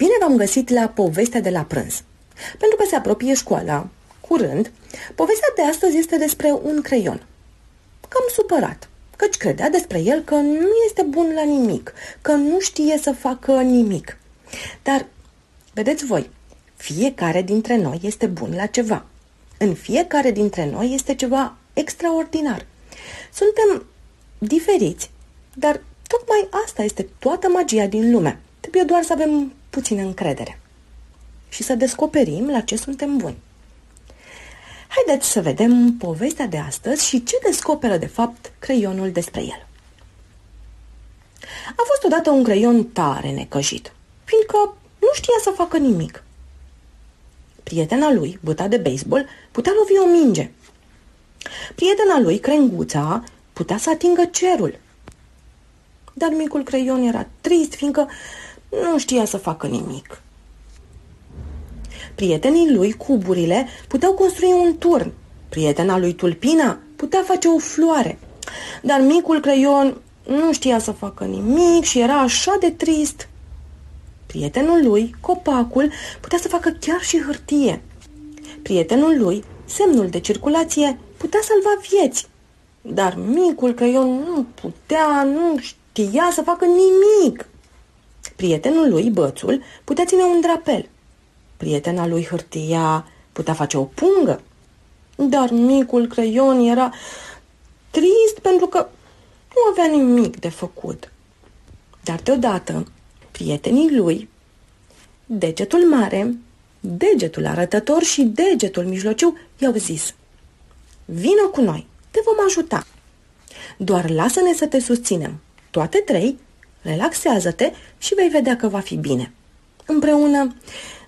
Bine v-am găsit la povestea de la prânz. Pentru că se apropie școala, curând, povestea de astăzi este despre un creion. Cam supărat, căci credea despre el că nu este bun la nimic, că nu știe să facă nimic. Dar, vedeți voi, fiecare dintre noi este bun la ceva. În fiecare dintre noi este ceva extraordinar. Suntem diferiți, dar tocmai asta este toată magia din lume. Trebuie doar să avem puțină încredere și să descoperim la ce suntem buni. Haideți să vedem povestea de astăzi și ce descoperă de fapt creionul despre el. A fost odată un creion tare necăjit, fiindcă nu știa să facă nimic. Prietena lui, băta de baseball, putea lovi o minge. Prietena lui, crenguța, putea să atingă cerul. Dar micul creion era trist, fiindcă nu știa să facă nimic. Prietenii lui, cuburile, puteau construi un turn. Prietena lui Tulpina putea face o floare. Dar micul creion nu știa să facă nimic și era așa de trist. Prietenul lui, copacul, putea să facă chiar și hârtie. Prietenul lui, semnul de circulație, putea salva vieți. Dar micul creion nu putea, nu știa să facă nimic. Prietenul lui, bățul, putea ține un drapel. Prietena lui hârtia putea face o pungă. Dar micul creion era trist pentru că nu avea nimic de făcut. Dar deodată, prietenii lui, degetul mare, degetul arătător și degetul mijlociu i-au zis Vino cu noi, te vom ajuta. Doar lasă-ne să te susținem. Toate trei, relaxează-te și vei vedea că va fi bine. Împreună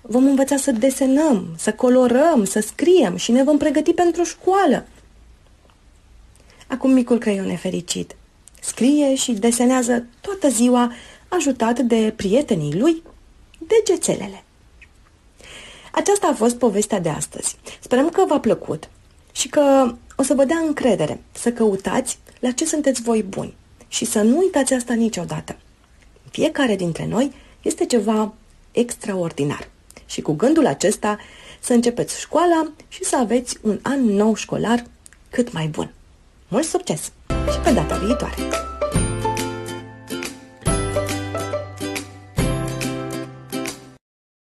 vom învăța să desenăm, să colorăm, să scriem și ne vom pregăti pentru școală. Acum micul creion e fericit. Scrie și desenează toată ziua, ajutat de prietenii lui, degețelele. Aceasta a fost povestea de astăzi. Sperăm că v-a plăcut și că o să vă dea încredere să căutați la ce sunteți voi buni și să nu uitați asta niciodată. Fiecare dintre noi este ceva extraordinar. Și cu gândul acesta să începeți școala și să aveți un an nou școlar cât mai bun. Mult succes și pe data viitoare!